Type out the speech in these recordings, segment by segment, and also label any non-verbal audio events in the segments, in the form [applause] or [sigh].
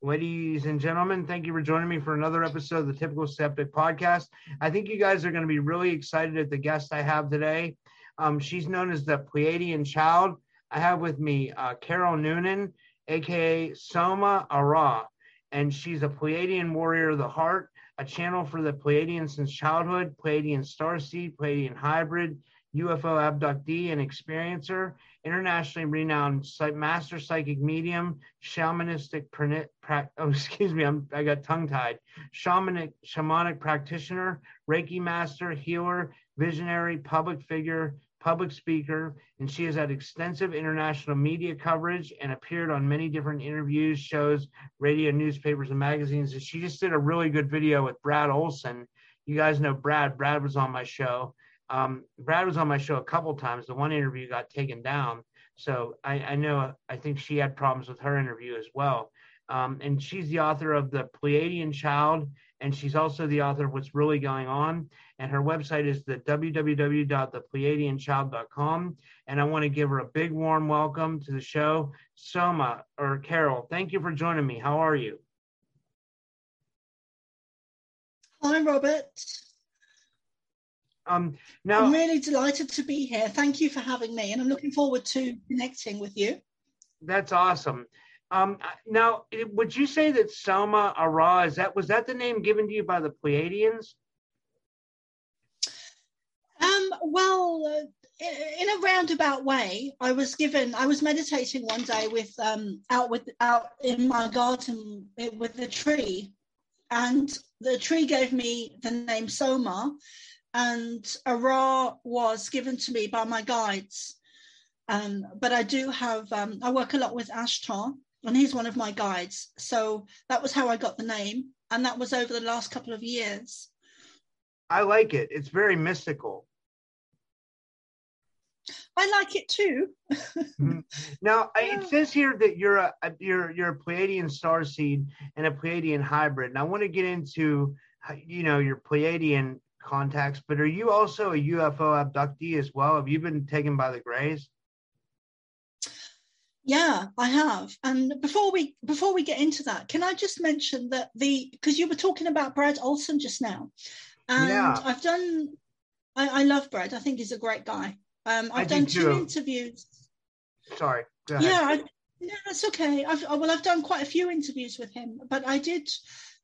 Ladies and gentlemen, thank you for joining me for another episode of the Typical Septic podcast. I think you guys are going to be really excited at the guest I have today. Um, she's known as the Pleiadian Child. I have with me uh, Carol Noonan, aka Soma Ara, and she's a Pleiadian warrior of the heart, a channel for the Pleiadian since childhood, Pleiadian starseed, Pleiadian hybrid, UFO abductee and experiencer, internationally renowned master psychic medium, shamanistic, [laughs] oh, excuse me, I'm, I got tongue tied, shamanic, shamanic practitioner, Reiki master, healer, visionary, public figure, public speaker, and she has had extensive international media coverage and appeared on many different interviews, shows, radio, newspapers, and magazines. And she just did a really good video with Brad Olson. You guys know Brad. Brad was on my show. Um, Brad was on my show a couple times. The one interview got taken down. So I, I know, I think she had problems with her interview as well. Um, and she's the author of The Pleiadian Child, and she's also the author of What's Really Going On. And her website is the www.thepleiadianchild.com. And I want to give her a big warm welcome to the show. Soma or Carol, thank you for joining me. How are you? Hi, Robert. Um, now, I'm really delighted to be here. Thank you for having me, and I'm looking forward to connecting with you. That's awesome. Um, now, would you say that Soma Ara is that was that the name given to you by the Pleiadians? Um, well, uh, in a roundabout way, I was given. I was meditating one day with um, out with out in my garden with the tree, and the tree gave me the name Soma, and Ara was given to me by my guides. Um, but I do have, um, I work a lot with Ashtar, and he's one of my guides. So that was how I got the name, and that was over the last couple of years. I like it. It's very mystical. I like it too. Mm-hmm. now yeah. it says here that you're a you're you're a Pleiadian star seed and a Pleiadian hybrid, and I want to get into you know your Pleiadian contacts, but are you also a UFO abductee as well? Have you been taken by the Greys? Yeah, I have. And before we before we get into that, can I just mention that the because you were talking about Brad Olson just now, and yeah. I've done. I, I love Brad. I think he's a great guy. Um, I've I done two interviews. Sorry. Yeah, I, no, that's okay. I've well, I've done quite a few interviews with him, but I did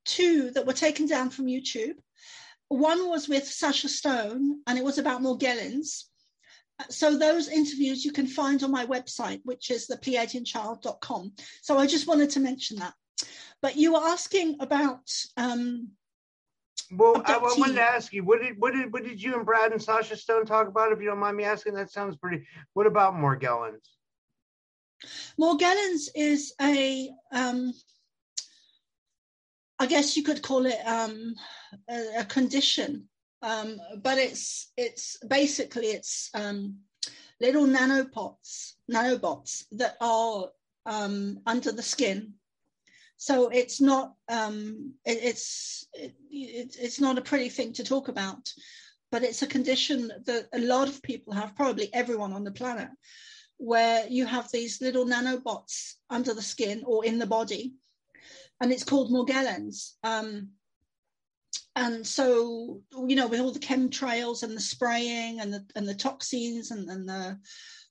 two that were taken down from YouTube. One was with Sacha Stone, and it was about Morgellons. So those interviews you can find on my website, which is thepleiadianchild.com. So I just wanted to mention that. But you were asking about. Um, well, I, I, wanted to ask you, what did what did what did you and Brad and Sacha Stone talk about? If you don't mind me asking, that sounds pretty. What about Morgellons? Morgellons is a um, I guess you could call it um, a, a, condition, um, but it's it's basically it's um, little nanopots, nanobots that are um, under the skin. So it's not um, it, it's it, it's not a pretty thing to talk about, but it's a condition that a lot of people have, probably everyone on the planet, where you have these little nanobots under the skin or in the body and it's called Morgellons. Um, and so, you know, with all the chemtrails and the spraying and the and the toxins and, and the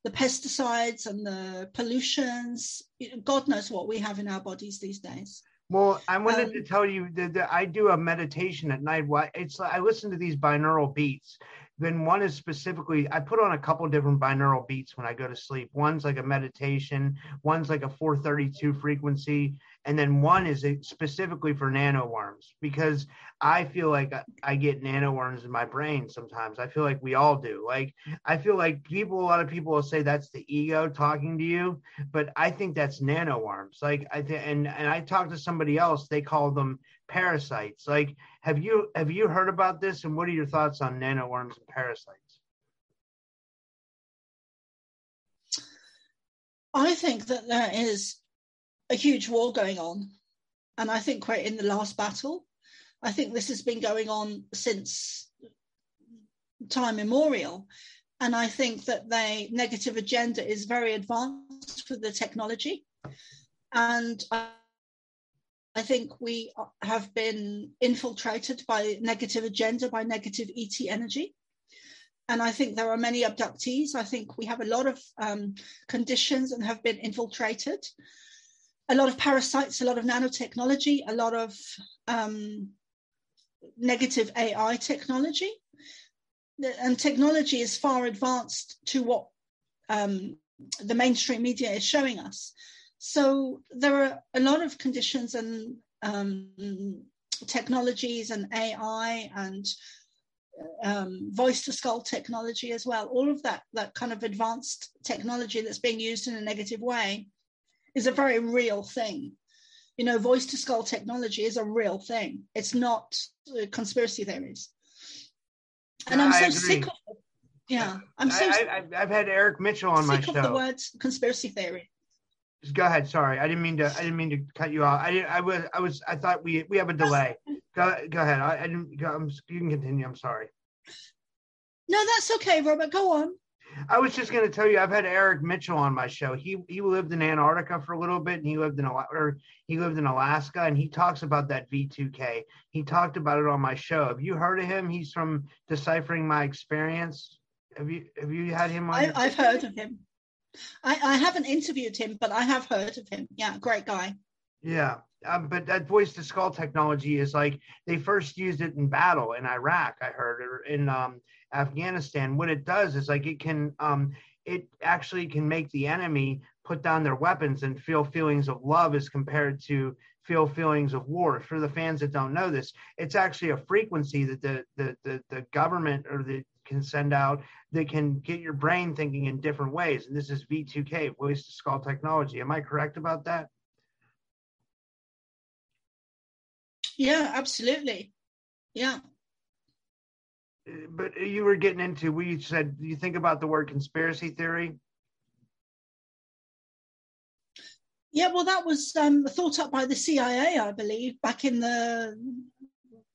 the pesticides and the pollutions, God knows what we have in our bodies these days. Well, I wanted um, to tell you that, that, I do a meditation at night. Why It's I listen to these binaural beats. Then one is specifically I put on a couple different binaural beats when I go to sleep. One's like a meditation. One's like a 432 frequency, and then one is specifically for nanoworms because I feel like I get nanoworms in my brain sometimes. I feel like we all do. Like I feel like people, a lot of people will say that's the ego talking to you, but I think that's nanoworms. Like I think, and and I talked to somebody else, they call them parasites. Like have you have you heard about this, and what are your thoughts on nanoworms and parasites? I think that there is a huge war going on. And I think we're in the last battle. I think this has been going on since time immemorial. And I think that the negative agenda is very advanced for the technology. And I think we have been infiltrated by negative agenda, by negative ET energy. And I think there are many abductees. I think we have a lot of um, conditions and have been infiltrated. A lot of parasites, a lot of nanotechnology, a lot of um, negative AI technology. And technology is far advanced to what um, the mainstream media is showing us. So there are a lot of conditions and um, technologies and AI and um, voice to skull technology as well. All of that, that kind of advanced technology that's being used in a negative way is a very real thing. You know, voice to skull technology is a real thing. It's not uh, conspiracy theories. And I'm so sick of it. Yeah, I'm so. I, have had Eric Mitchell on my show. Sick of the words conspiracy theory go ahead. Sorry, I didn't mean to. I didn't mean to cut you off. I didn't, I was. I was. I thought we we have a delay. Go go ahead. I, I didn't. Go, I'm, you can continue. I'm sorry. No, that's okay, Robert. Go on. I was just going to tell you, I've had Eric Mitchell on my show. He he lived in Antarctica for a little bit, and he lived in or he lived in Alaska, and he talks about that V2K. He talked about it on my show. Have you heard of him? He's from Deciphering My Experience. Have you have you had him on? I, I've heard of him. I, I haven't interviewed him, but I have heard of him. Yeah, great guy. Yeah. Um, but that voice to skull technology is like they first used it in battle in Iraq, I heard, or in um, Afghanistan. What it does is like it can, um, it actually can make the enemy put down their weapons and feel feelings of love as compared to feel feelings of war. For the fans that don't know this, it's actually a frequency that the the the, the government or the can send out that can get your brain thinking in different ways. And this is V2K, voice to skull technology. Am I correct about that? Yeah, absolutely. Yeah. But you were getting into, we said, you think about the word conspiracy theory? Yeah, well, that was um, thought up by the CIA, I believe, back in the,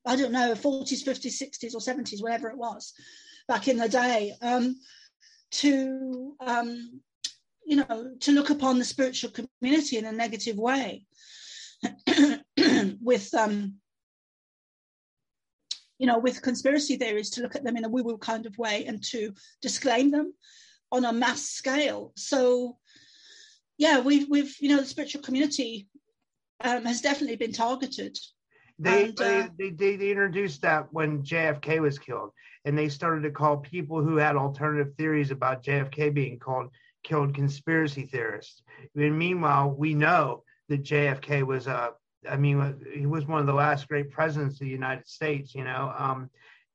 I don't know, 40s, 50s, 60s, or 70s, whatever it was back in the day, um, to um, you know to look upon the spiritual community in a negative way, [clears throat] with um, you know with conspiracy theories to look at them in a woo-woo kind of way and to disclaim them on a mass scale. So yeah, we've we've you know the spiritual community um, has definitely been targeted. They, and, uh, they, they they introduced that when JFK was killed and they started to call people who had alternative theories about JFK being called killed conspiracy theorists. And meanwhile, we know that JFK was a, I mean, he was one of the last great presidents of the United States. You know, um,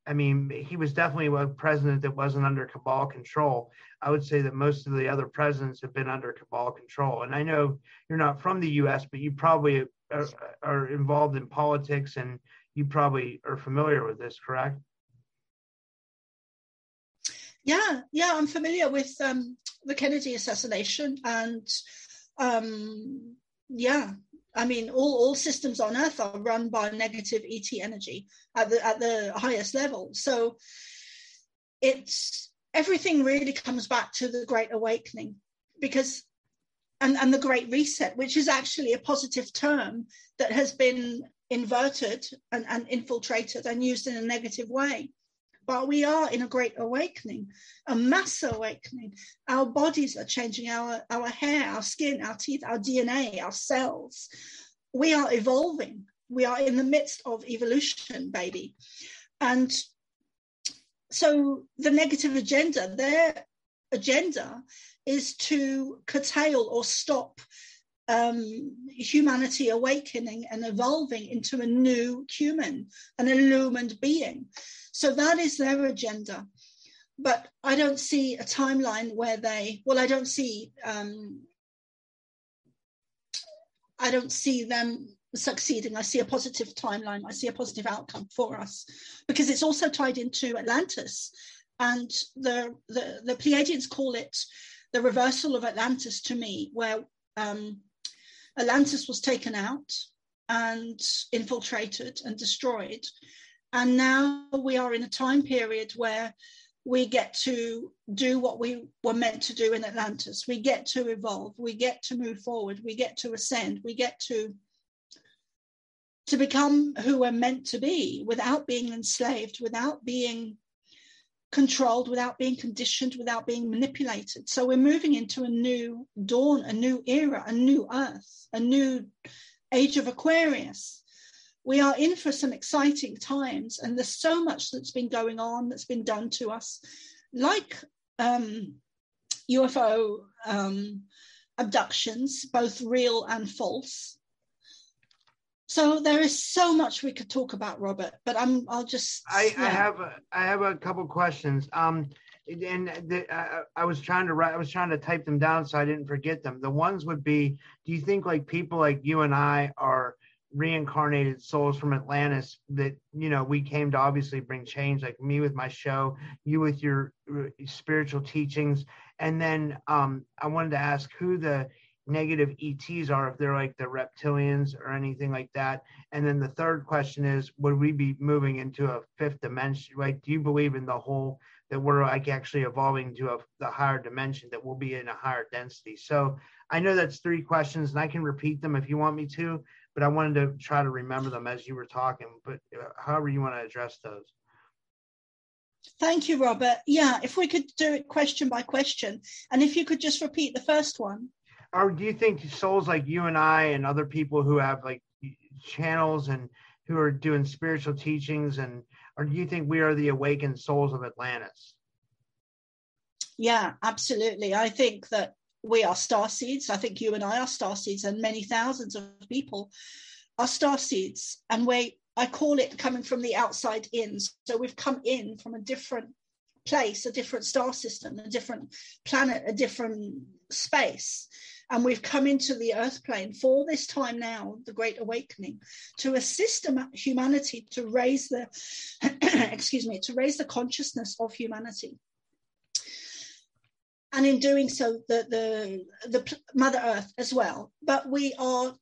I mean, he was definitely a president that wasn't under cabal control. I would say that most of the other presidents have been under cabal control. And I know you're not from the U.S., but you probably are, are involved in politics, and you probably are familiar with this, correct? Yeah, yeah, I'm familiar with um, the Kennedy assassination, and um, yeah, I mean, all, all systems on Earth are run by negative ET energy at the at the highest level. So it's everything really comes back to the Great Awakening, because and and the Great Reset, which is actually a positive term that has been inverted and, and infiltrated and used in a negative way but we are in a great awakening, a mass awakening. Our bodies are changing, our, our hair, our skin, our teeth, our DNA, our cells. We are evolving. We are in the midst of evolution, baby. And so the negative agenda, their agenda is to curtail or stop um, humanity awakening and evolving into a new human, an illumined being. So that is their agenda. But I don't see a timeline where they, well, I don't see, um, I don't see them succeeding. I see a positive timeline. I see a positive outcome for us because it's also tied into Atlantis. And the, the, the Pleiadians call it the reversal of Atlantis to me, where um, Atlantis was taken out and infiltrated and destroyed. And now we are in a time period where we get to do what we were meant to do in Atlantis. We get to evolve, we get to move forward, we get to ascend, we get to to become who we're meant to be without being enslaved, without being controlled, without being conditioned, without being manipulated. So we're moving into a new dawn, a new era, a new earth, a new age of Aquarius. We are in for some exciting times, and there's so much that's been going on that's been done to us, like um, UFO um, abductions, both real and false. So there is so much we could talk about, Robert. But I'm I'll just. I, yeah. I have a, I have a couple questions. Um, and the, I, I was trying to write. I was trying to type them down so I didn't forget them. The ones would be: Do you think like people like you and I are reincarnated souls from Atlantis that you know we came to obviously bring change like me with my show you with your uh, spiritual teachings and then um I wanted to ask who the negative ETs are if they're like the reptilians or anything like that. And then the third question is, would we be moving into a fifth dimension? Like, do you believe in the whole that we're like actually evolving to a the higher dimension that we'll be in a higher density? So I know that's three questions, and I can repeat them if you want me to, but I wanted to try to remember them as you were talking. But uh, however you want to address those. Thank you, Robert. Yeah, if we could do it question by question, and if you could just repeat the first one or do you think souls like you and I and other people who have like channels and who are doing spiritual teachings and or do you think we are the awakened souls of Atlantis? Yeah, absolutely. I think that we are star seeds. I think you and I are star seeds, and many thousands of people are star seeds. And we, I call it coming from the outside in. So we've come in from a different place, a different star system, a different planet, a different space. And we've come into the earth plane for this time now, the Great Awakening, to assist humanity to raise the, [clears throat] excuse me, to raise the consciousness of humanity. And in doing so, the, the, the Mother Earth as well. But we are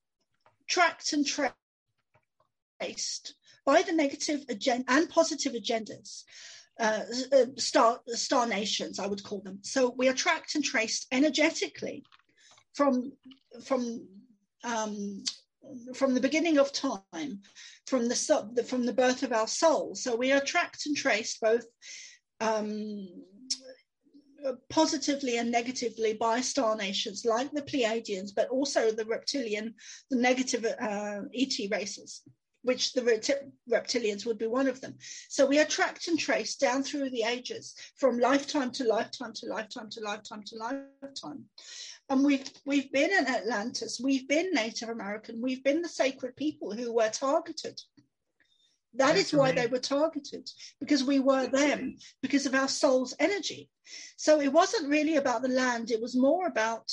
tracked and traced by the negative agenda and positive agendas uh, uh, star star nations, I would call them. So we are tracked and traced energetically from from um, from the beginning of time, from the from the birth of our soul. So we are tracked and traced both um, positively and negatively by star nations like the Pleiadians, but also the reptilian, the negative uh, ET races which the reptilians would be one of them. So we are tracked and traced down through the ages from lifetime to lifetime to lifetime to lifetime to lifetime. And we've we've been in Atlantis, we've been Native American, we've been the sacred people who were targeted. That is why they were targeted, because we were them, because of our soul's energy. So it wasn't really about the land, it was more about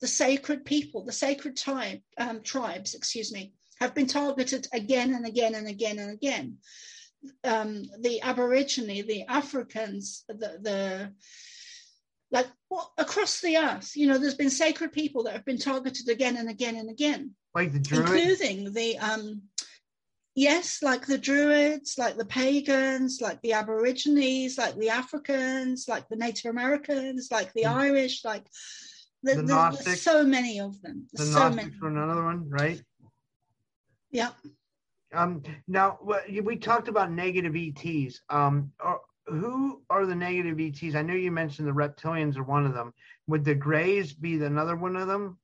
the sacred people, the sacred tribe, um, tribes, excuse me, have been targeted again and again and again and again. Um, the Aborigine, the Africans, the, the like well, across the earth, you know, there's been sacred people that have been targeted again and again and again. Like the Druids? Including the, um, yes, like the Druids, like the pagans, like the Aborigines, like the Africans, like the Native Americans, like the mm. Irish, like the, the there's so many of them. The so Gnostics many. for another one, right? Yeah. Um, now we talked about negative ETs. Um, are, who are the negative ETs? I know you mentioned the reptilians are one of them. Would the Greys be another one of them?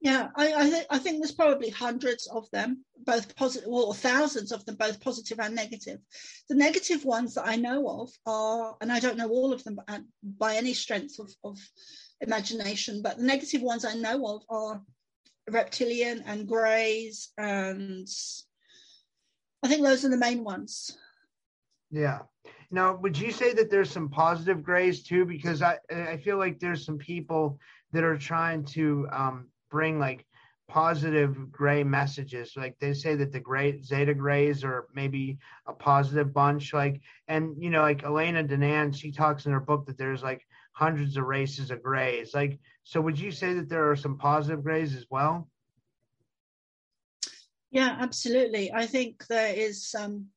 Yeah, I I, th- I think there's probably hundreds of them, both positive, or thousands of them, both positive and negative. The negative ones that I know of are, and I don't know all of them by, by any strength of, of imagination, but the negative ones I know of are reptilian and greys and i think those are the main ones. Yeah. Now would you say that there's some positive grays too? Because i i feel like there's some people that are trying to um, bring like positive gray messages like they say that the gray zeta grays are maybe a positive bunch like and you know like elena danaan she talks in her book that there's like hundreds of races of grays. Like, so would you say that there are some positive grays as well? Yeah, absolutely. I think there is. Um,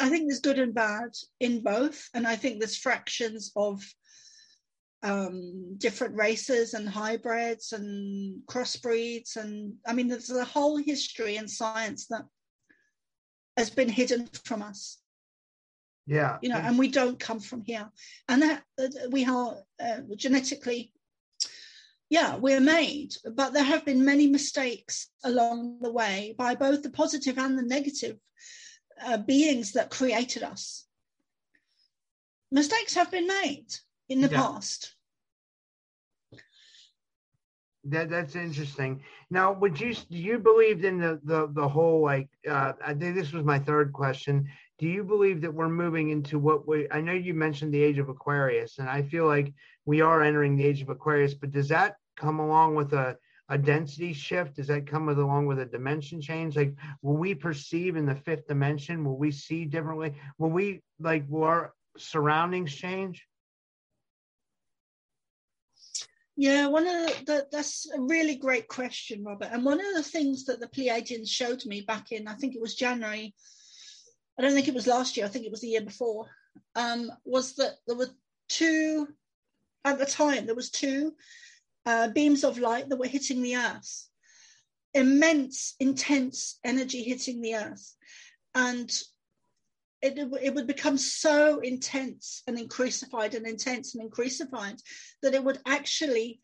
I think there's good and bad in both, and I think there's fractions of um, different races and hybrids and crossbreeds. And I mean, there's a whole history and science that has been hidden from us. Yeah. You know, and we don't come from here. And that uh, we are uh, genetically, yeah, we're made. But there have been many mistakes along the way by both the positive and the negative uh, beings that created us. Mistakes have been made in the yeah. past. That that's interesting. Now, would you do you believe in the the the whole like? Uh, I think this was my third question. Do you believe that we're moving into what we? I know you mentioned the age of Aquarius, and I feel like we are entering the age of Aquarius. But does that come along with a a density shift? Does that come with along with a dimension change? Like, will we perceive in the fifth dimension? Will we see differently? Will we like will our surroundings change? Yeah, one of the, the, that's a really great question, Robert. And one of the things that the Pleiadians showed me back in, I think it was January, I don't think it was last year, I think it was the year before, um, was that there were two, at the time, there was two uh, beams of light that were hitting the earth. Immense, intense energy hitting the earth. And it, it would become so intense and increasified and intense and increasified that it would actually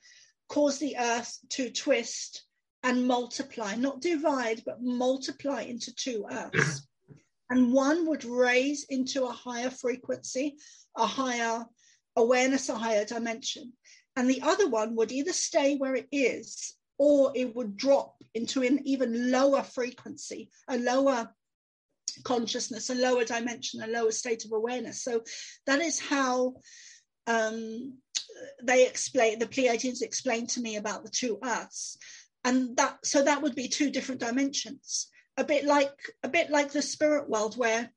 cause the earth to twist and multiply, not divide, but multiply into two earths. [clears throat] and one would raise into a higher frequency, a higher awareness, a higher dimension. And the other one would either stay where it is or it would drop into an even lower frequency, a lower consciousness, a lower dimension, a lower state of awareness. So that is how um, they explain, the Pleiadians explained to me about the two earths. And that, so that would be two different dimensions, a bit like, a bit like the spirit world where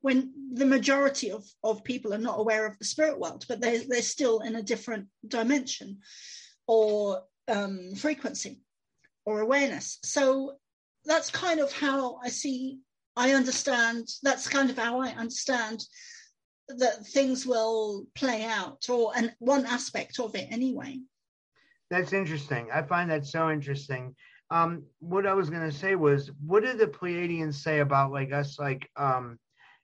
when the majority of, of people are not aware of the spirit world, but they're, they're still in a different dimension or um, frequency or awareness. So that's kind of how I see I understand that's kind of how I understand that things will play out, or and one aspect of it anyway. That's interesting. I find that so interesting. Um, what I was gonna say was, what did the Pleiadians say about like us, like um,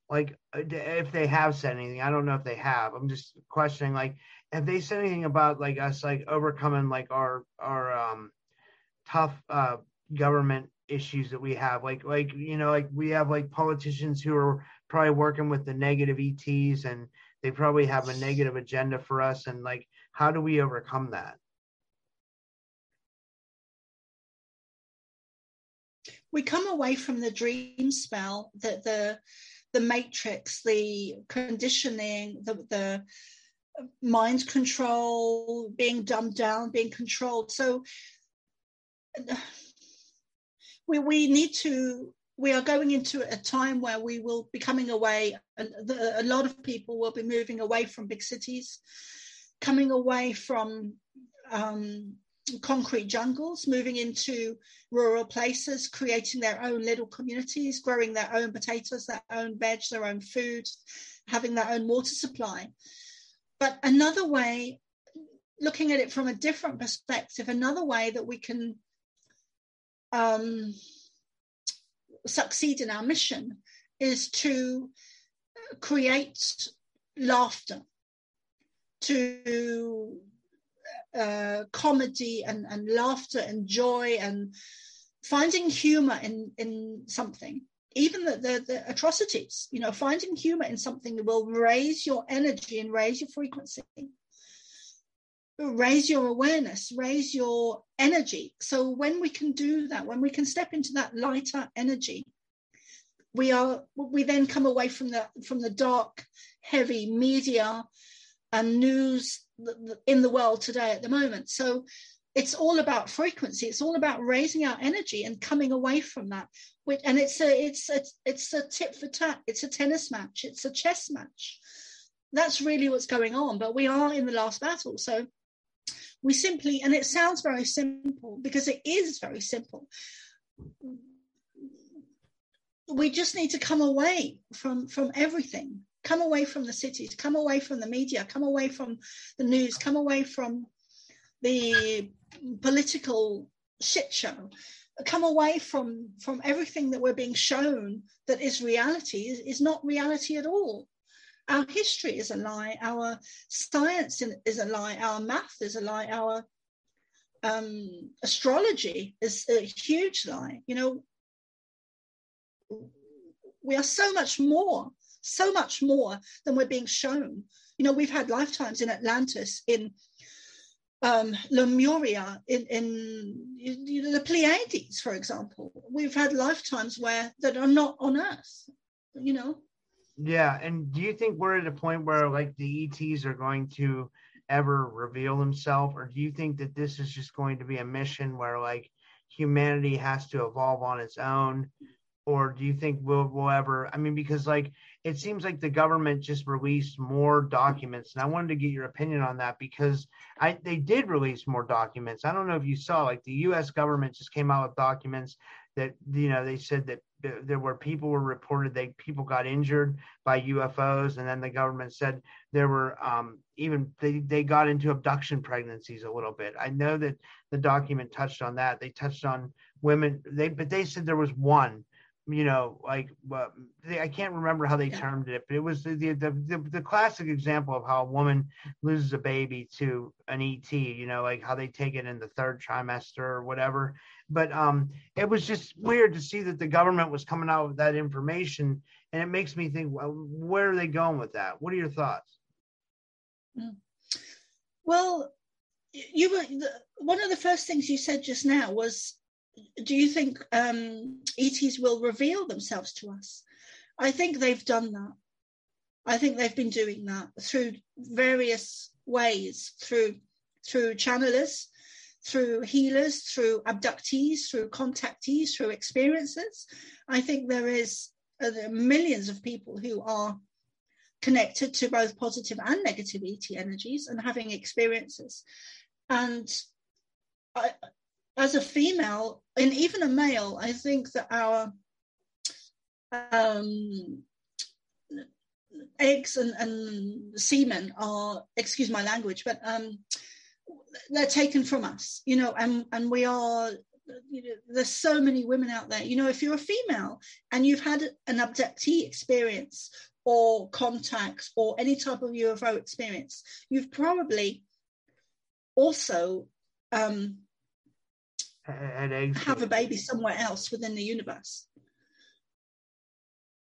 like uh, if they have said anything? I don't know if they have. I'm just questioning, like, have they said anything about like us, like overcoming like our our um tough uh government issues that we have like like you know like we have like politicians who are probably working with the negative ets and they probably have a negative agenda for us and like how do we overcome that? We come away from the dream spell that the the matrix the conditioning the the mind control being dumbed down being controlled. So we, we need to we are going into a time where we will be coming away a, a lot of people will be moving away from big cities coming away from um, concrete jungles moving into rural places creating their own little communities growing their own potatoes their own veg their own food having their own water supply. But another way looking at it from a different perspective another way that we can um, succeed in our mission is to create laughter, to uh, comedy and, and laughter and joy and finding humor in, in something. Even the, the, the, atrocities, you know, finding humor in something will raise your energy and raise your frequency raise your awareness, raise your energy. So when we can do that, when we can step into that lighter energy, we are we then come away from the from the dark, heavy media and news in the world today at the moment. So it's all about frequency. It's all about raising our energy and coming away from that. And it's a it's a it's a tip for tat. It's a tennis match. It's a chess match. That's really what's going on. But we are in the last battle. So we simply, and it sounds very simple because it is very simple. We just need to come away from from everything come away from the cities, come away from the media, come away from the news, come away from the political shit show, come away from from everything that we're being shown that is reality is, is not reality at all. Our history is a lie. Our science is a lie. Our math is a lie. Our um, astrology is a huge lie. You know, we are so much more, so much more than we're being shown. You know, we've had lifetimes in Atlantis, in um, Lemuria, in, in the Pleiades, for example. We've had lifetimes where that are not on Earth. You know. Yeah, and do you think we're at a point where like the ETs are going to ever reveal themselves, or do you think that this is just going to be a mission where like humanity has to evolve on its own? Or do you think we'll, we'll ever i mean because like it seems like the government just released more documents and i wanted to get your opinion on that because i they did release more documents. I don't know if you saw like the us government just came out with documents that you know they said that there were people were reported that people got injured by UFOs, and then the government said there were um, even they, they got into abduction pregnancies a little bit. I know that the document touched on that. They touched on women. They but they said there was one you know, like uh, they, I can't remember how they termed it, but it was the, the the, the classic example of how a woman loses a baby to an ET. You know, like how they take it in the third trimester or whatever. But um, it was just weird to see that the government was coming out with that information, and it makes me think, well, where are they going with that? What are your thoughts? Mm. Well, you were the, one of the first things you said just now was do you think um, ETs will reveal themselves to us? I think they've done that. I think they've been doing that through various ways, through through channelers, through healers, through abductees, through contactees, through experiences. I think there is uh, there millions of people who are connected to both positive and negative ET energies and having experiences. And I, as a female and even a male, I think that our um, eggs and, and, semen are, excuse my language, but um, they're taken from us, you know, and, and we are, you know, there's so many women out there, you know, if you're a female and you've had an abductee experience or contacts or any type of UFO experience, you've probably also um, eggs have a baby somewhere else within the universe.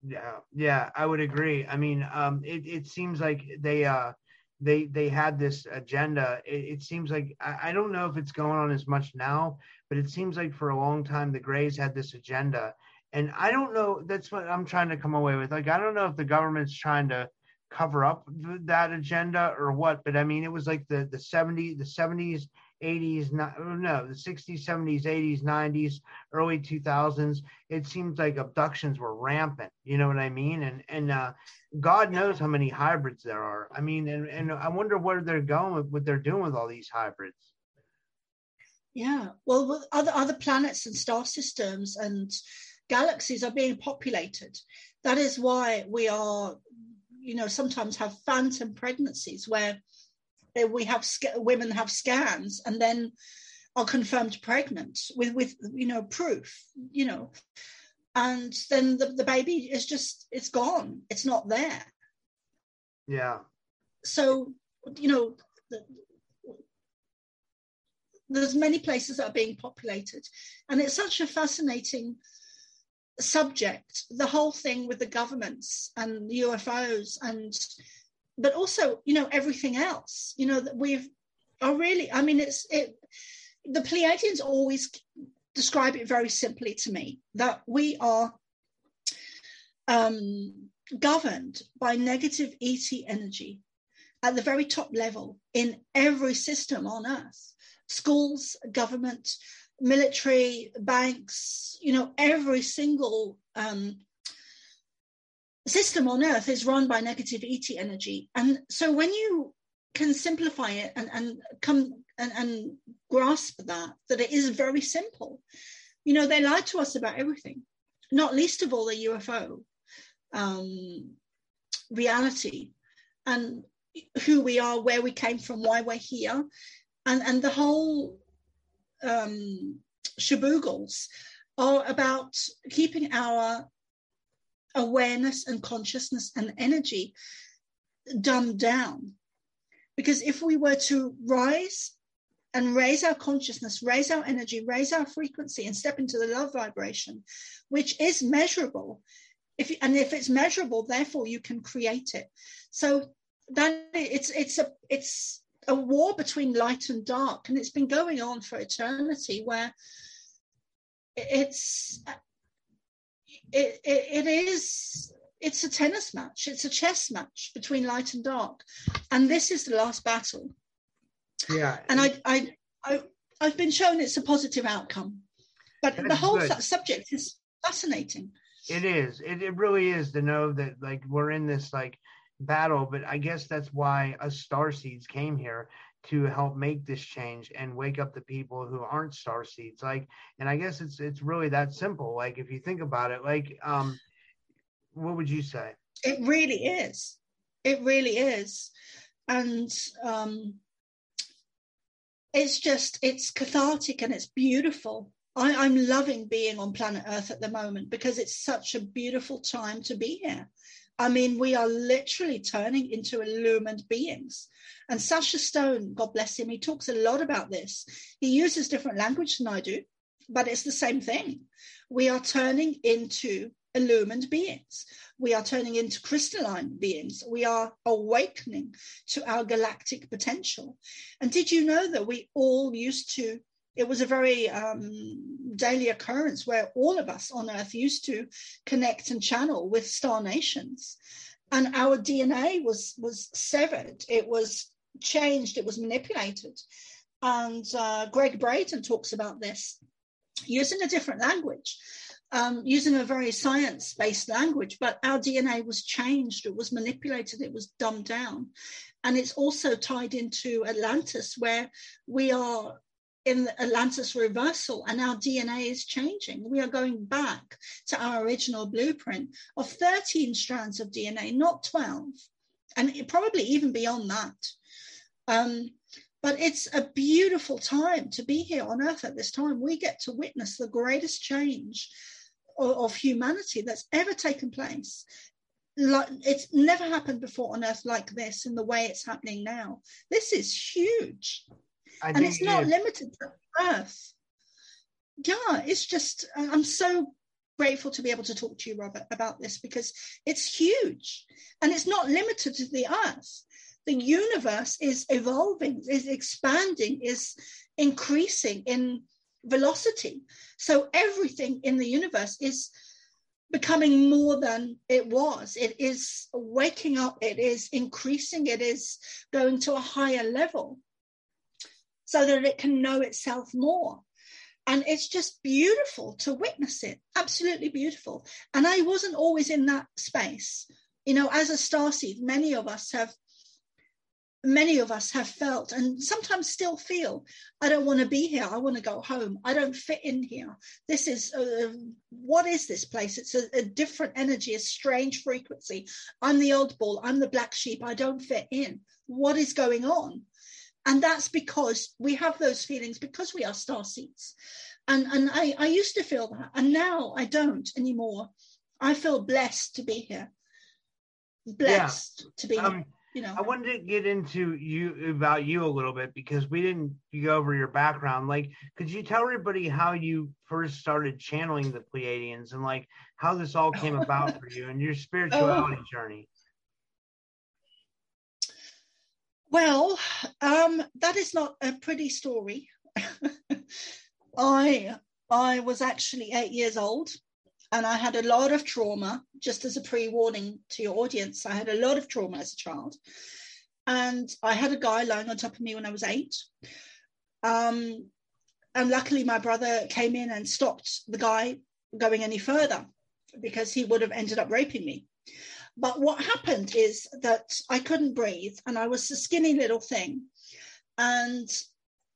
Yeah yeah i would agree. I mean um it, it seems like they uh they they had this agenda. It, it seems like I, I don't know if it's going on as much now but it seems like for a long time the grays had this agenda. And i don't know that's what i'm trying to come away with. Like i don't know if the government's trying to cover up that agenda or what but i mean it was like the the 70 the 70s 80s, no, the 60s, 70s, 80s, 90s, early 2000s, it seems like abductions were rampant. You know what I mean? And and uh, God knows how many hybrids there are. I mean, and, and I wonder where they're going with what they're doing with all these hybrids. Yeah, well, other other planets and star systems and galaxies are being populated. That is why we are, you know, sometimes have phantom pregnancies where we have women have scans and then are confirmed pregnant with with you know proof you know. And then the, the baby is just it's gone. It's not there. Yeah. So you know the, there's many places that are being populated. And it's such a fascinating subject the whole thing with the governments and the ufos and but also you know everything else you know that we've are really i mean it's it the pleiadians always describe it very simply to me that we are um, governed by negative et energy at the very top level in every system on earth. Schools government military banks you know every single um, system on earth is run by negative ET energy. And so when you can simplify it and, and come and, and grasp that, that it is very simple. You know, they lied to us about everything, not least of all the UFO. Um, reality and who we are, where we came from, why we're here, and and the whole um, shaboogles are about keeping our awareness and consciousness and energy dumbed down. Because if we were to rise and raise our consciousness, raise our energy, raise our frequency, and step into the love vibration, which is measurable. If and if it's measurable, therefore you can create it. So that it's it's a it's a war between light and dark, and it's been going on for eternity. Where it's it, it, it is it's a tennis match. It's a chess match between light and dark. And this is the last battle. Yeah. And i i, I i've been shown it's a positive outcome. But That's the whole su- subject is fascinating. It is. It, it really is to know that like we're in this like battle. But i guess that's why us star seeds came here to help make this change and wake up the people who aren't star seeds. Like and i guess it's it's really that simple. Like if you think about it like um what would you say? It really is. It really is. And um it's just it's cathartic and it's beautiful. I, i'm loving being on planet earth at the moment because it's such a beautiful time to be here I mean, we are literally turning into illumined beings. And Sacha Stone, God bless him, he talks a lot about this. He uses different language than I do, but it's the same thing. We are turning into illumined beings. We are turning into crystalline beings. We are awakening to our galactic potential. And did you know that we all used to it was a very um, daily occurrence where all of us on earth used to connect and channel with star nations. And our dna was was severed. It was changed. It was manipulated. And uh, gregg braden talks about this using a different language um, using a very science based language, but our DNA was changed, it was manipulated, it was dumbed down. And it's also tied into Atlantis, where we are in the Atlantis reversal and our DNA is changing. We are going back to our original blueprint of 13 strands of DNA, not 12, and probably even beyond that. Um, but it's a beautiful time to be here on Earth at this time. We get to witness the greatest change of, of humanity that's ever taken place. Like, it's never happened before on Earth like this in the way it's happening now. This is huge. I and it's not limited to Earth. Yeah, it's just, uh, I'm so grateful to be able to talk to you, Robert, about this because it's huge and it's not limited to the Earth. The universe is evolving, is expanding, is increasing in velocity. So everything in the universe is becoming more than it was. It is waking up, it is increasing, it is going to a higher level so that it can know itself more. And it's just beautiful to witness it, absolutely beautiful. And I wasn't always in that space. You know, as a starseed, many of us have many of us have felt and sometimes still feel i don't want to be here. I want to go home. I don't fit in here. This is uh, what is this place? It's a, a, different energy a strange frequency. I'm the old oddball. I'm the black sheep. I don't fit in. What is going on and that's because we have those feelings because we are star seeds. And and I, I used to feel that. And now i don't anymore. I feel blessed to be here. Blessed yeah. to be um, here you know. I wanted to get into you about you a little bit because we didn't go over your background. Like could you tell everybody how you first started channeling the pleiadians and like how this all came about for you and your [laughs] spirituality oh. journey well um that is not a pretty story [laughs] i i was actually eight years old and I had a lot of trauma, just as a pre warning to your audience. I had a lot of trauma as a child. And I had a guy lying on top of me when I was eight. Um, and luckily, my brother came in and stopped the guy going any further because he would have ended up raping me. But what happened is that I couldn't breathe and I was a skinny little thing. And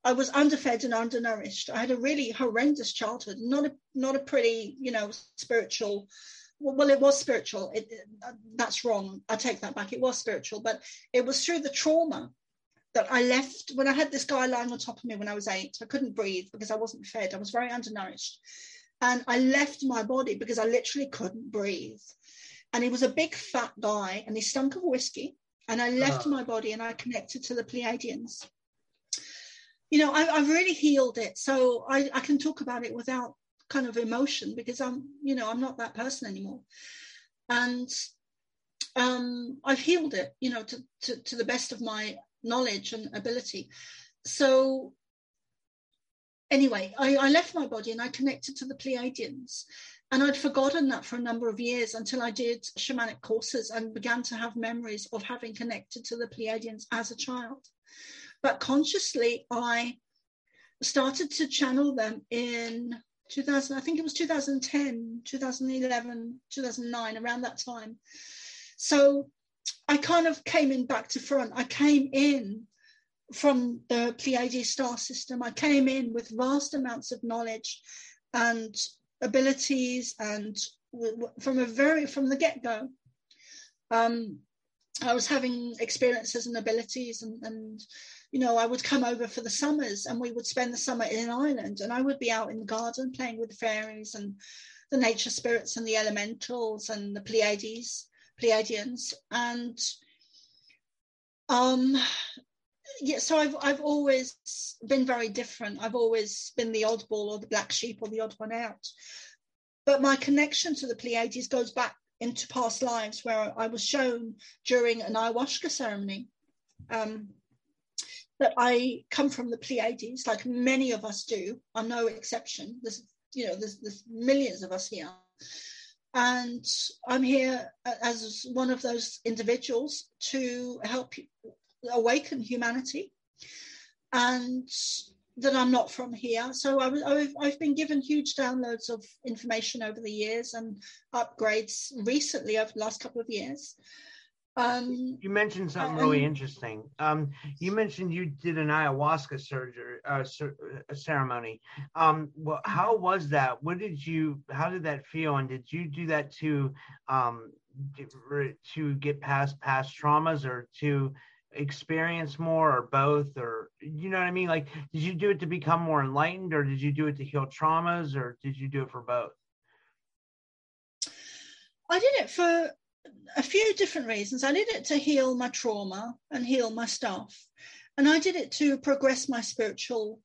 I was underfed and undernourished. I had a really horrendous childhood, not a not a pretty, you know, spiritual well, it was spiritual. It, that's wrong. I take that back. It was spiritual, but it was through the trauma that I left when I had this guy lying on top of me when I was eight. I couldn't breathe because I wasn't fed. I was very undernourished. And I left my body because I literally couldn't breathe. And he was a big fat guy and he stunk of whiskey. And I left oh. my body and I connected to the Pleiadians. You know, I, have really healed it. So I, I can talk about it without kind of emotion because I'm, you know, I'm not that person anymore. And um, I've healed it, you know, to, to, to the best of my knowledge and ability. So anyway, I, I, left my body and I connected to the Pleiadians. And I'd forgotten that for a number of years until I did shamanic courses and began to have memories of having connected to the Pleiadians as a child. But consciously, I started to channel them in 2000, I think it was 2010, 2011, 2009, around that time. So I kind of came in back to front. I came in from the Pleiades star system. I came in with vast amounts of knowledge and abilities, and from a very from the get go, um, I was having experiences and abilities, and, and you know, I would come over for the summers and we would spend the summer in Ireland and I would be out in the garden playing with the fairies and the nature spirits and the elementals and the Pleiades, Pleiadians. And um yeah, so I've I've always been very different. I've always been the oddball or the black sheep or the odd one out. But my connection to the Pleiades goes back into past lives where I was shown during an ayahuasca ceremony. Um, that I come from the Pleiades, like many of us do. I'm no exception. There's, you know, there's, there's millions of us here. And I'm here as one of those individuals to help awaken humanity. And that I'm not from here. So I have I've been given huge downloads of information over the years and upgrades recently over the last couple of years. Um, you mentioned something really interesting. Um, you mentioned you did an ayahuasca surgery uh, uh, ceremony. Um, well, how was that? What did you? How did that feel? And did you do that to um, to get past past traumas, or to experience more, or both, or you know what I mean? Like, did you do it to become more enlightened, or did you do it to heal traumas, or did you do it for both? I did it for a few different reasons. I did it to heal my trauma and heal my stuff. And I did it to progress my spiritual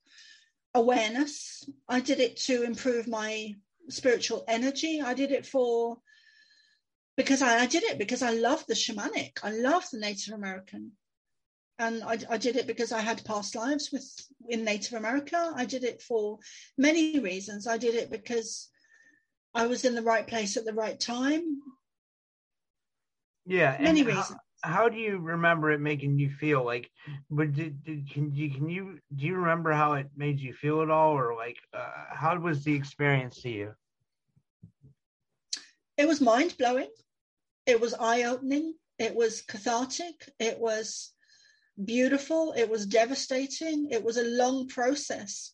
awareness. I did it to improve my spiritual energy. I did it for because I, I did it because I love the shamanic. I love the Native American. And I, I did it because I had past lives with in Native America. I did it for many reasons. I did it because I was in the right place at the right time. Yeah, many reasons. How, how, do you remember it making you feel? Like, but did, did can you can you do you remember how it made you feel at all, or like uh, how was the experience to you? It was mind blowing. It was eye opening. It was cathartic. It was beautiful. It was devastating. It was a long process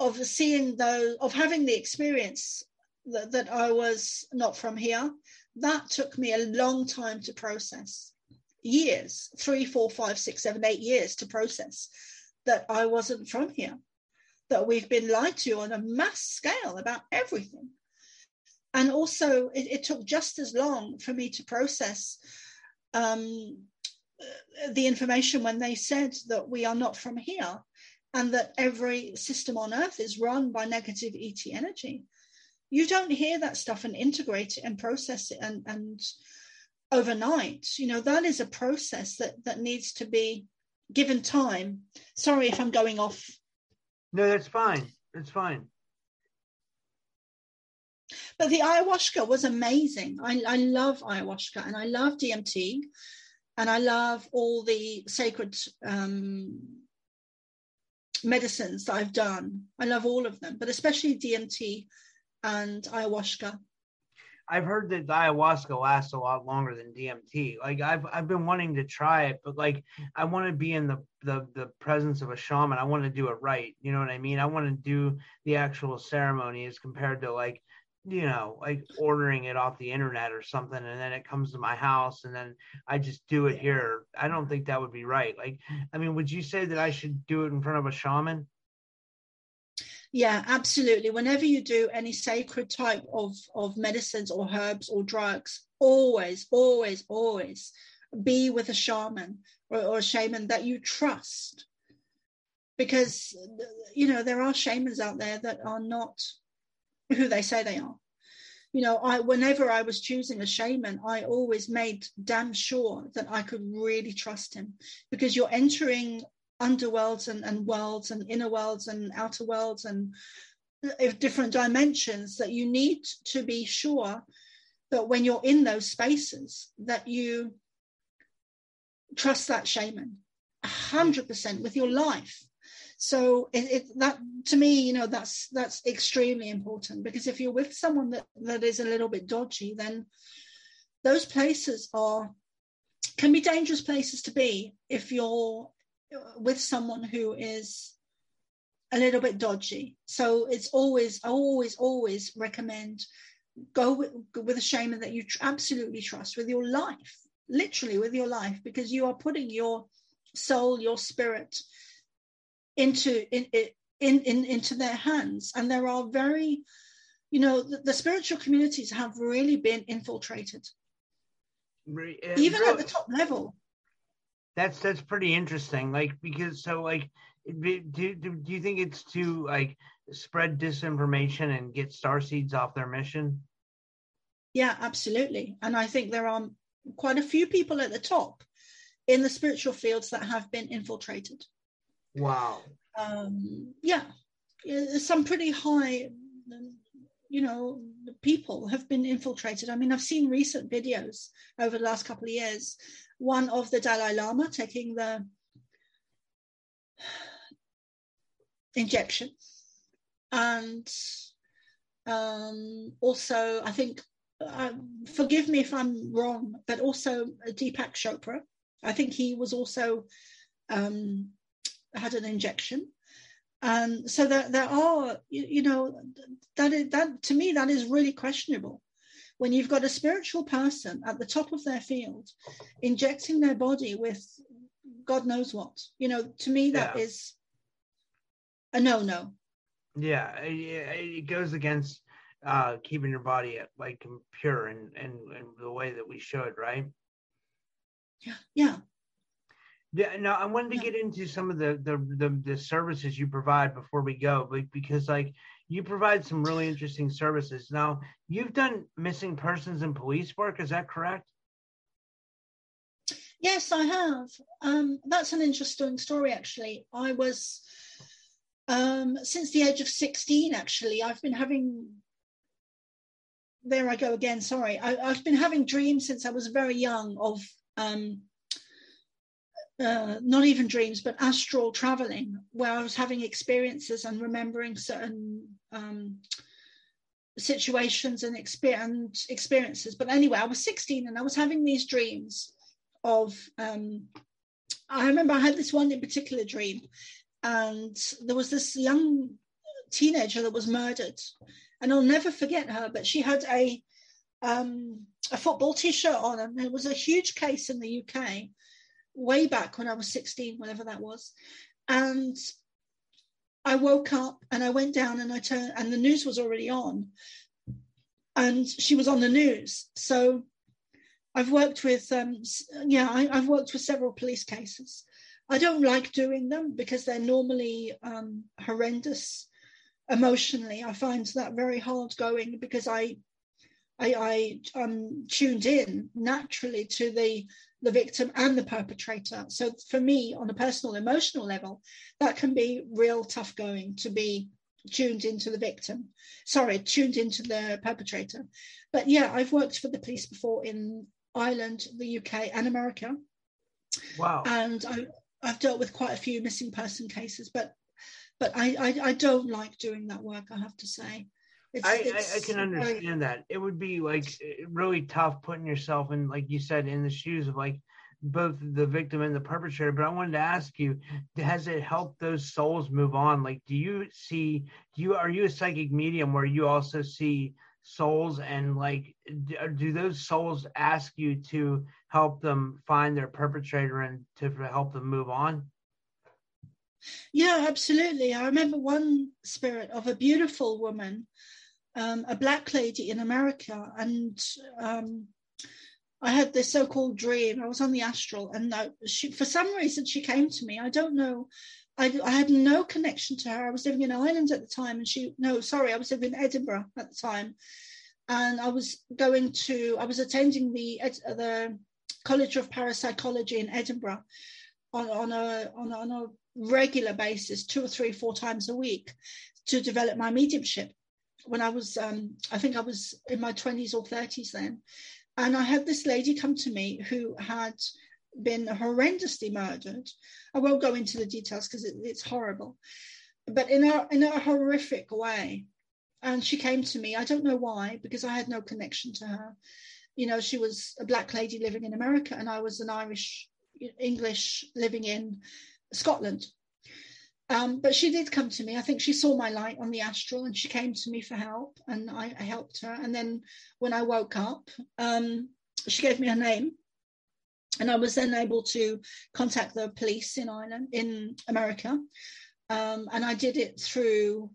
of seeing those, of having the experience that, that I was not from here, that took me a long time to process years three four five six seven eight years to process that i wasn't from here that we've been lied to on a mass scale about everything and also it, it took just as long for me to process um, the information when they said that we are not from here and that every system on earth is run by negative et energy. You don't hear that stuff and integrate it and process it and and overnight. You know that is a process that that needs to be given time. Sorry if i'm going off. No that's fine. That's fine. But the ayahuasca was amazing. I, I love ayahuasca and i love dmt and i love all the sacred um, medicines that i've done i love all of them but especially dmt and ayahuasca. I've heard that ayahuasca lasts a lot longer than DMT. Like I've I've been wanting to try it, but like I want to be in the, the the presence of a shaman. I want to do it right. You know what I mean? I want to do the actual ceremony as compared to like you know, like ordering it off the internet or something, and then it comes to my house, and then I just do it here. I don't think that would be right. Like, I mean, would you say that I should do it in front of a shaman? Yeah, absolutely. Whenever you do any sacred type of, of medicines or herbs or drugs, always, always, always be with a shaman or, or a shaman that you trust. Because, you know, there are shamans out there that are not who they say they are. You know, I whenever I was choosing a shaman, I always made damn sure that I could really trust him because you're entering underworlds and, and worlds and inner worlds and outer worlds and uh, different dimensions that you need to be sure that when you're in those spaces that you trust that shaman 100% with your life so it, it, that to me you know that's that's extremely important because if you're with someone that that is a little bit dodgy then those places are can be dangerous places to be if you're with someone who is a little bit dodgy. So it's always, I always, always recommend go with, with a shaman that you tr- absolutely trust with your life, literally with your life, because you are putting your soul, your spirit into in, in, in into their hands. And there are very, you know, the, the spiritual communities have really been infiltrated, uh, even at the top level. That's that's pretty interesting. Like because so like do, do, do you think it's to like spread disinformation and get star seeds off their mission? Yeah absolutely. And i think there are quite a few people at the top in the spiritual fields that have been infiltrated wow um yeah some pretty high you know people have been infiltrated i mean i've seen recent videos over the last couple of years one of the Dalai Lama taking the injection. And um, also, I think, uh, forgive me if I'm wrong, but also Deepak Chopra. I think he was also um, had an injection. And so there, there are, you, you know, that is, that to me that is really questionable when you've got a spiritual person at the top of their field injecting their body with God knows what, you know, to me that yeah. is a no no. Yeah, it, goes against uh, keeping your body like pure and, and, and the way that we should, right? Yeah, yeah. Yeah, no, I wanted to get into some of the, the, the the services you provide before we go, like because like you provide some really interesting services. Now, you've done missing persons and police work, is that correct? Yes, I have. Um, that's an interesting story, actually. I was, um, since the age of 16, actually, I've been having, there I go again, sorry. I, have been having dreams since I was very young of um, uh, not even dreams, but astral traveling, where I was having experiences and remembering certain um, situations and, exper- and, experiences. But anyway, I was 16 and I was having these dreams of. Um, I remember I had this one in particular dream, and there was this young teenager that was murdered, and I'll never forget her. But she had a um, a football T-shirt on, and it was a huge case in the UK way back when I was 16, whatever that was. And I woke up and I went down and I turned, and the news was already on. And she was on the news. So I've worked with, um, yeah, I, have worked with several police cases. I don't like doing them because they're normally um, horrendous emotionally. I find that very hard going because I, I, I am tuned in naturally to the the victim and the perpetrator. So for me, on a personal emotional level, that can be real tough going to be tuned into the victim. Sorry, tuned into the perpetrator. But yeah, I've worked for the police before in Ireland, the UK, and America. Wow. And I, I've dealt with quite a few missing person cases, but but I, I, I don't like doing that work. I have to say. It's, I, it's I, I, can understand that. It would be like eh, really tough putting yourself in, like you said, in the shoes of like both the victim and the perpetrator. But I wanted to ask you, has it helped those souls move on? Like, do you see, do you, are you a psychic medium where you also see souls and like uh, do those souls ask you to help them find their perpetrator and to help them move on yeah absolutely i remember one spirit of a beautiful woman um, a black lady in america and um, i had this so-called dream i was on the astral and she, for some reason she came to me i don't know I, I, had no connection to her. I was living in Ireland at the time, and she, no, sorry, I was living in Edinburgh at the time. And I was going to, I was attending the, the College of Parapsychology in Edinburgh on, on, a, on, on a regular basis, two or three, four times a week to develop my mediumship. When I was, um, I think I was in my 20s or 30s then. And I had this lady come to me who had been horrendously murdered. I won't go into the details because it, it's horrible, but in a in a horrific way. And she came to me. I don't know why, because I had no connection to her. You know, she was a black lady living in America, and I was an Irish English living in Scotland. Um, but she did come to me. I think she saw my light on the astral and she came to me for help and I, I helped her. And then when I woke up, um, she gave me her name and I was then able to contact the police in Ireland, in America, um, and I did it through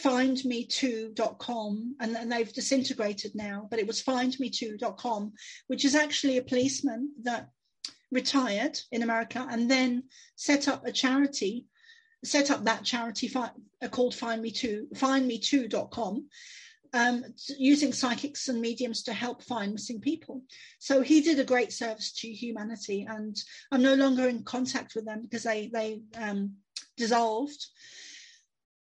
findme2.com and, and they've disintegrated now but it was findme2.com which is actually a policeman that retired in america and then set up a charity set up that charity fi- called find me 2 findme2.com um, using psychics and mediums to help find missing people. So he did a great service to humanity, and I'm no longer in contact with them because they they um, dissolved.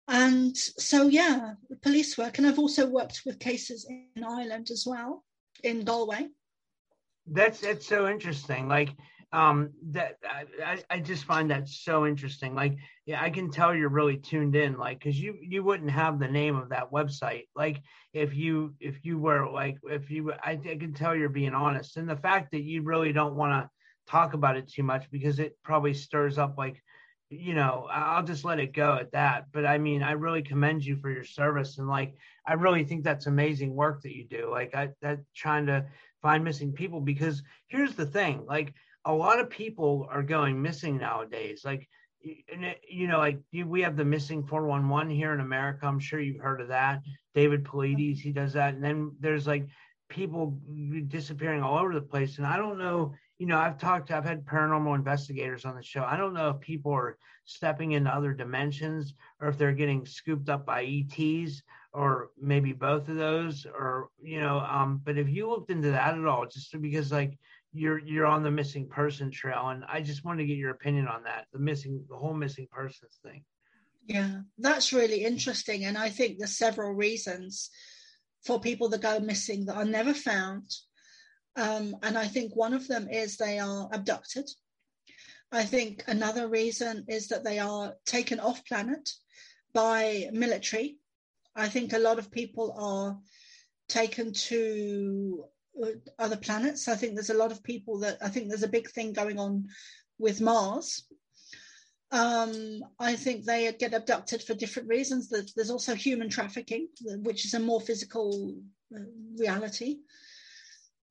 And so, yeah, police work, and I've also worked with cases in Ireland as well, in Galway. That's that's so interesting. Like um that I, I just find that so interesting. Like yeah i can tell you're really tuned in like because you you wouldn't have the name of that website. Like if you if you were like if you I, I can tell you're being honest. And the fact that you really don't want to talk about it too much because it probably stirs up like you know i'll just let it go at that. But i mean i really commend you for your service and like i really think that's amazing work that you do. Like i that trying to find missing people because here's the thing like a lot of people are going missing nowadays. Like, you know, like we have the missing 411 here in America. I'm sure you've heard of that. David Paulides, he does that. And then there's like people disappearing all over the place. And I don't know, you know, I've talked, I've had paranormal investigators on the show. I don't know if people are stepping into other dimensions or if they're getting scooped up by ETs or maybe both of those or, you know, um, but if you looked into that at all, just because like, you're you're on the missing person trail and i just want to get your opinion on that the missing the whole missing persons thing. Yeah that's really interesting and i think there's several reasons for people that go missing that are never found. Um, and i think one of them is they are abducted. I think another reason is that they are taken off planet by military. I think a lot of people are taken to other planets. I think there's a lot of people that I think there's a big thing going on with Mars. Um, I think they get abducted for different reasons. There's, also human trafficking, which is a more physical uh, reality,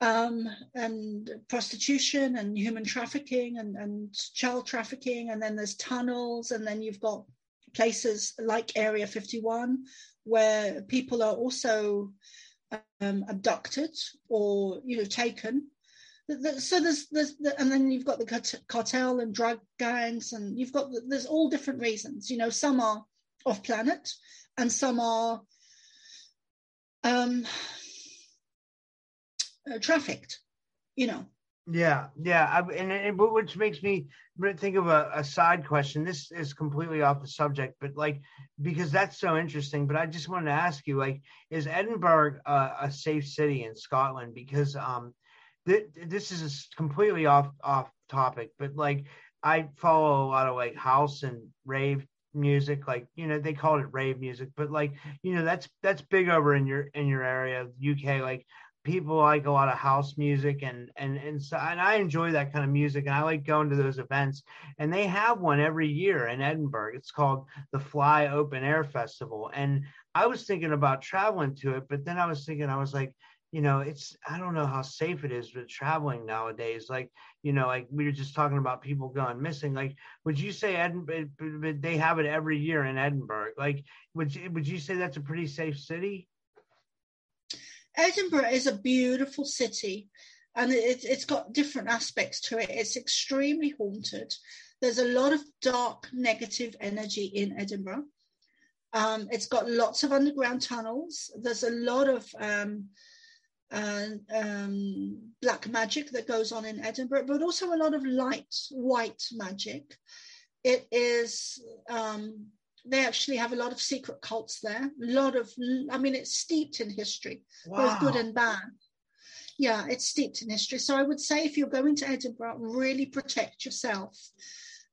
um, and prostitution and human trafficking and, and child trafficking. And then there's tunnels, and then you've got places like Area 51 where people are also um, abducted or you know taken. So there's there's and then you've got the cartel and drug gangs and you've got there's all different reasons. You know, some are off planet and some are um, uh, trafficked. You know, yeah, yeah, I, and, and which makes me think of a, a, side question. This is completely off the subject, but like because that's so interesting. But I just wanted to ask you, like, is Edinburgh a safe city in Scotland? Because um, th- this is completely off off topic, but like I follow a lot of like house and rave music like you know they call it rave music but like you know that's that's big over in your in your area uk like people like a lot of house music and and and so and I enjoy that kind of music and I like going to those events and they have one every year in Edinburgh. It's called the Fly Open Air Festival and I was thinking about traveling to it, but then I was thinking I was like, you know, it's I don't know how safe it is with traveling nowadays. Like, you know, like we were just talking about people going missing. Like, would you say Edinburgh? They have it every year in Edinburgh. Like, would you, would you say that's a pretty safe city? Edinburgh is a beautiful city and it, it's got different aspects to it. It's extremely haunted. There's a lot of dark, negative energy in Edinburgh. Um, it's got lots of underground tunnels. There's a lot of um, uh, um, black magic that goes on in Edinburgh, but also a lot of light, white magic. It is um, they actually have a lot of secret cults there. A lot of, I mean, it's steeped in history, wow. both good and bad. Yeah, it's steeped in history. So I would say if you're going to Edinburgh, really protect yourself.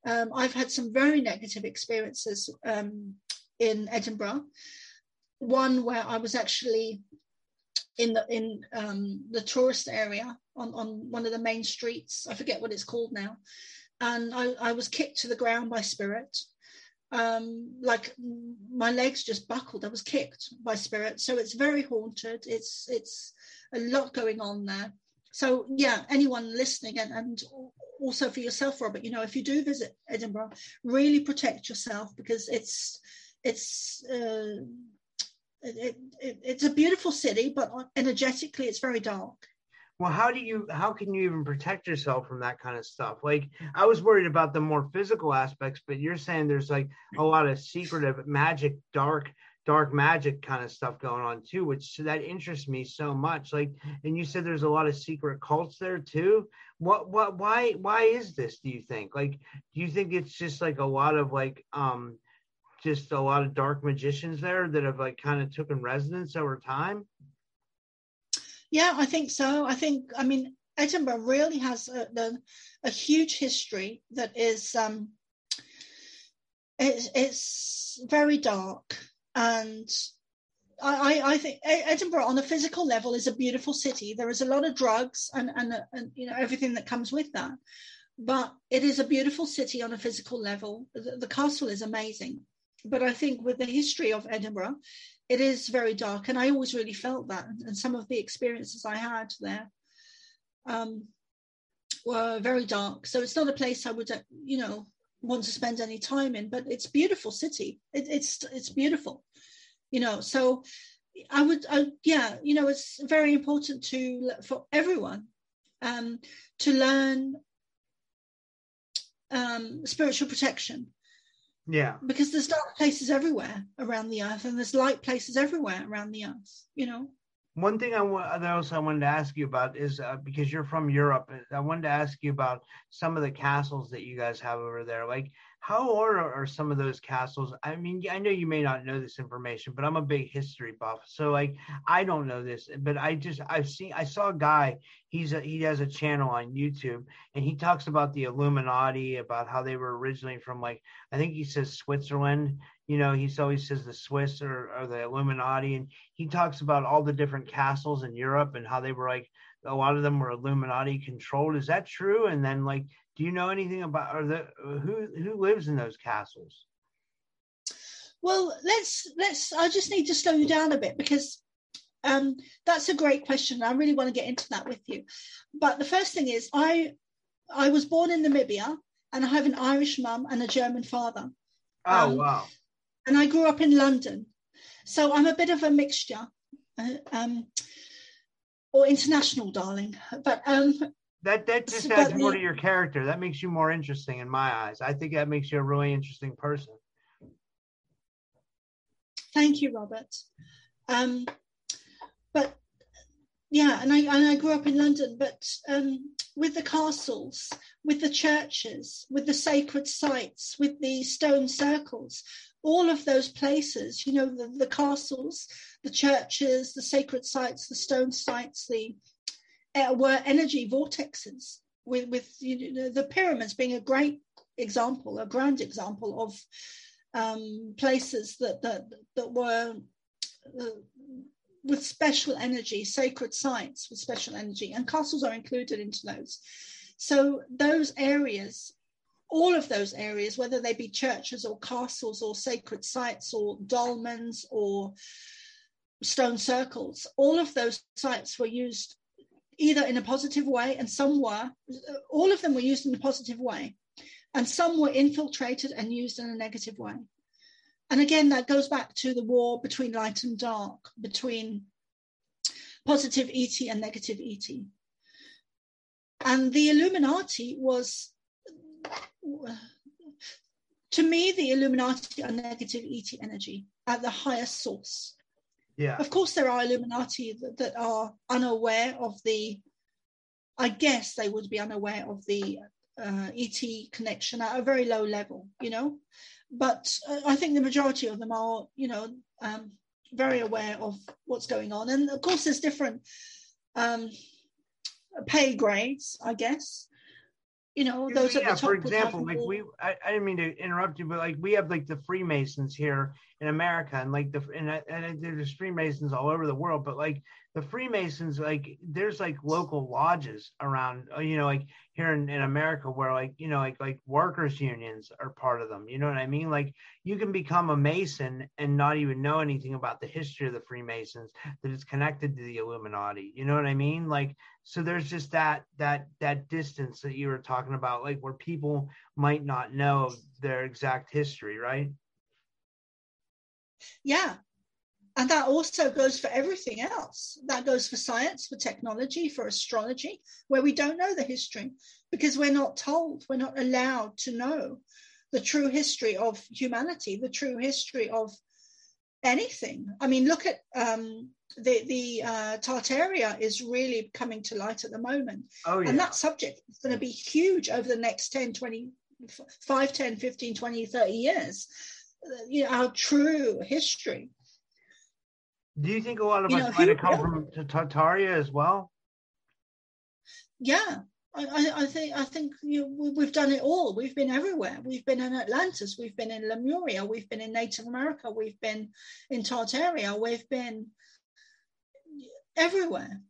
Um, I've had some very negative experiences um, in Edinburgh. One where I was actually in the in um, the tourist area on, on one of the main streets. I forget what it's called now. And I, I was kicked to the ground by spirit um, like my legs just buckled. I was kicked by spirit. So it's very haunted. It's it's a lot going on there. So yeah, anyone listening and, and also for yourself, Robert, you know, if you do visit Edinburgh, really protect yourself because it's it's uh, it, it, it's a beautiful city, but energetically it's very dark well how do you how can you even protect yourself from that kind of stuff? Like i was worried about the more physical aspects but you're saying there's like a lot of secretive magic dark dark magic kind of stuff going on too which that interests me so much. Like and you said there's a lot of secret cults there too. What what why why is this do you think? Like do you think it's just like a lot of like um just a lot of dark magicians there that have like kind of taken residence over time yeah, I think so. I think, I mean, Edinburgh really has a, a, a huge history that is, um, it's, it's very dark. And I, I think Edinburgh on a physical level is a beautiful city. There is a lot of drugs and, and, and you know, everything that comes with that. But it is a beautiful city on a physical level. The, the castle is amazing. But I think with the history of Edinburgh, it is very dark and i always really felt that and some of the experiences i had there um, were very dark. So it's not a place i would uh, you know want to spend any time in but it's beautiful city. It, it's it's beautiful you know so i would I, yeah you know it's very important to for everyone um, to learn um, spiritual protection yeah. Because there's dark places everywhere around the earth and there's light places everywhere around the earth, you know. One thing I want, also I wanted to ask you about is uh, because you're from Europe, I wanted to ask you about some of the castles that you guys have over there. Like, how old are some of those castles? I mean, I know you may not know this information, but I'm a big history buff, so like I don't know this, but I just I've seen I saw a guy. He's a, he has a channel on YouTube, and he talks about the Illuminati, about how they were originally from like I think he says Switzerland. You know, he always says the Swiss or, or the Illuminati, and he talks about all the different castles in Europe and how they were like a lot of them were Illuminati controlled. Is that true? And then like do you know anything about or the who who lives in those castles? Well, let's let's. I just need to slow you down a bit because um, that's a great question. I really want to get into that with you. But the first thing is, I I was born in Namibia, and I have an Irish mum and a German father. Oh um, wow! And I grew up in London, so I'm a bit of a mixture. Uh, um, or international, darling. But um, that that just adds more to your character. That makes you more interesting in my eyes. I think that makes you a really interesting person. Thank you, Robert. Um, but yeah, and I and I grew up in London, but um, with the castles, with the churches, with the sacred sites, with the stone circles, all of those places, you know, the, the castles, the churches, the sacred sites, the stone sites, the uh, were energy vortexes with, with you know, the pyramids being a great example, a grand example of um, places that, that, that were uh, with special energy, sacred sites with special energy, and castles are included into those. So those areas, all of those areas, whether they be churches or castles or sacred sites or dolmens or stone circles, all of those sites were used either in a positive way, and some were, all of them were used in a positive way, and some were infiltrated and used in a negative way. And again, that goes back to the war between light and dark, between positive ET and negative ET. And the Illuminati was, to me, the Illuminati are negative ET energy at the highest source. Yeah. Of course, there are Illuminati that, that are unaware of the, I guess they would be unaware of the uh, ET connection at a very low level, you know. But uh, I think the majority of them are, you know, um, very aware of what's going on. And of course, there's different um, pay grades, I guess. You know, those yeah, at the top for example, like we, I, I didn't mean to interrupt you, but like we have like the Freemasons here in America, and like the and, and there's Freemasons all over the world, but like the Freemasons, like there's like local lodges around, uh, you know, like here in, in America where like you know like like workers unions are part of them. You know what I mean? Like you can become a Mason and not even know anything about the history of the Freemasons that is connected to the Illuminati. You know what I mean? Like so there's just that that that distance that you were talking about like where people might not know their exact history right Yeah. And that also goes for everything else. That goes for science, for technology, for astrology, where we don't know the history because we're not told, we're not allowed to know the true history of humanity, the true history of anything. I mean, look at um, the, the uh, Tartaria is really coming to light at the moment. oh yeah And that subject is going to be huge over the next 10, 20, 5, 10, 15, 20, 30 years. You know, our true history. do you think a lot of You us know, might have come from tartaria as well Yeah, I, I, think I think you, we- we've done it all. We've been everywhere. We've been in Atlantis. We've been in Lemuria. We've been in Native America. We've been in Tartaria. We've been everywhere.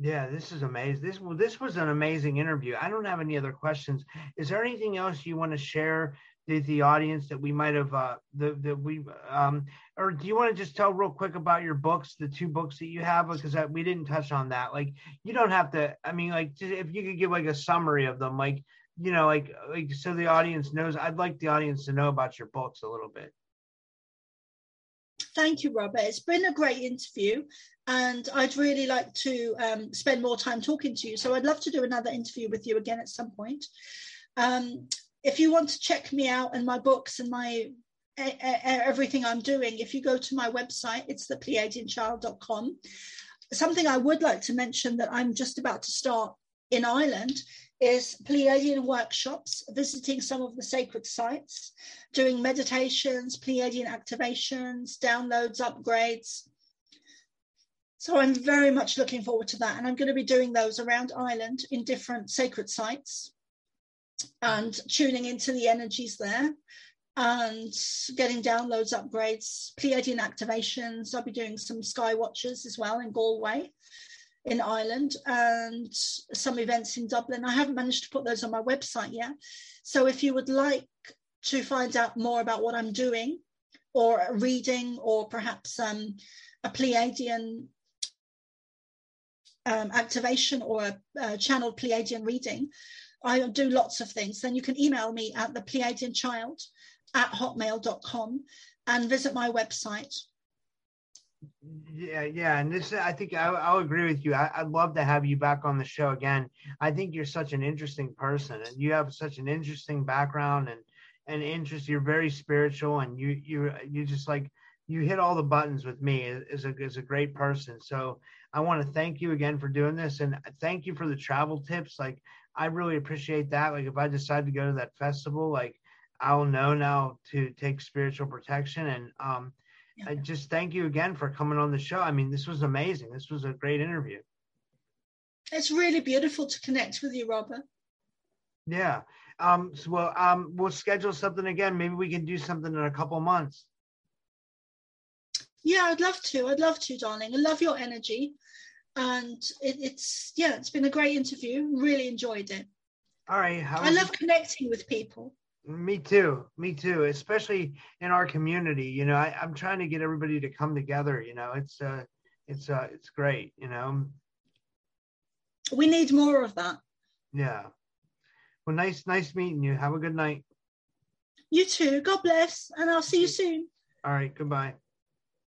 yeah this is amazing this well this was an amazing interview i don't have any other questions is there anything else you want to share with the audience that we might have uh that, that we um or do you want to just tell real quick about your books the two books that you have because we didn't touch on that like you don't have to i mean like just if you could give like a summary of them like you know like like so the audience knows i'd like the audience to know about your books a little bit Thank you, Robert. It's been a great interview, and I'd really like to um, spend more time talking to you. So I'd love to do another interview with you again at some point. Um, if you want to check me out and my books and my everything I'm doing, if you go to my website, it's the pleiadianchild.com. Something I would like to mention that I'm just about to start in Ireland is Pleiadian workshops, visiting some of the sacred sites, doing meditations, Pleiadian activations, downloads, upgrades. So I'm very much looking forward to that. And I'm going to be doing those around Ireland in different sacred sites and tuning into the energies there and getting downloads, upgrades, Pleiadian activations. I'll be doing some sky watches as well in Galway in Ireland and some events in Dublin. I haven't managed to put those on my website yet. So if you would like to find out more about what I'm doing or a reading or perhaps um, a Pleiadian um, activation or a, a channeled Pleiadian reading, I do lots of things. Then you can email me at the Pleiadian Child at hotmail.com and visit my website. Yeah, yeah, and this I think I, I'll agree with you. I, I'd love to have you back on the show again. I think you're such an interesting person, and you have such an interesting background and and interest. You're very spiritual, and you you you just like you hit all the buttons with me as a as a great person. So I want to thank you again for doing this, and thank you for the travel tips. Like I really appreciate that. Like if I decide to go to that festival, like I'll know now to take spiritual protection and um I just thank you again for coming on the show. I mean, this was amazing. This was a great interview. It's really beautiful to connect with you, Robert. Yeah. Um, so well, um, we'll schedule something again. Maybe we can do something in a couple months. Yeah, I'd love to. I'd love to, darling. I love your energy. And it, it's, yeah, it's been a great interview. Really enjoyed it. All right. I love connecting with people. Me too. Me too. Especially in our community. You know, I, I'm trying to get everybody to come together. You know, it's uh, it's uh, it's great. You know. We need more of that. Yeah. Well, nice, nice meeting you. Have a good night. You too. God bless, and I'll see you soon. All right. Goodbye.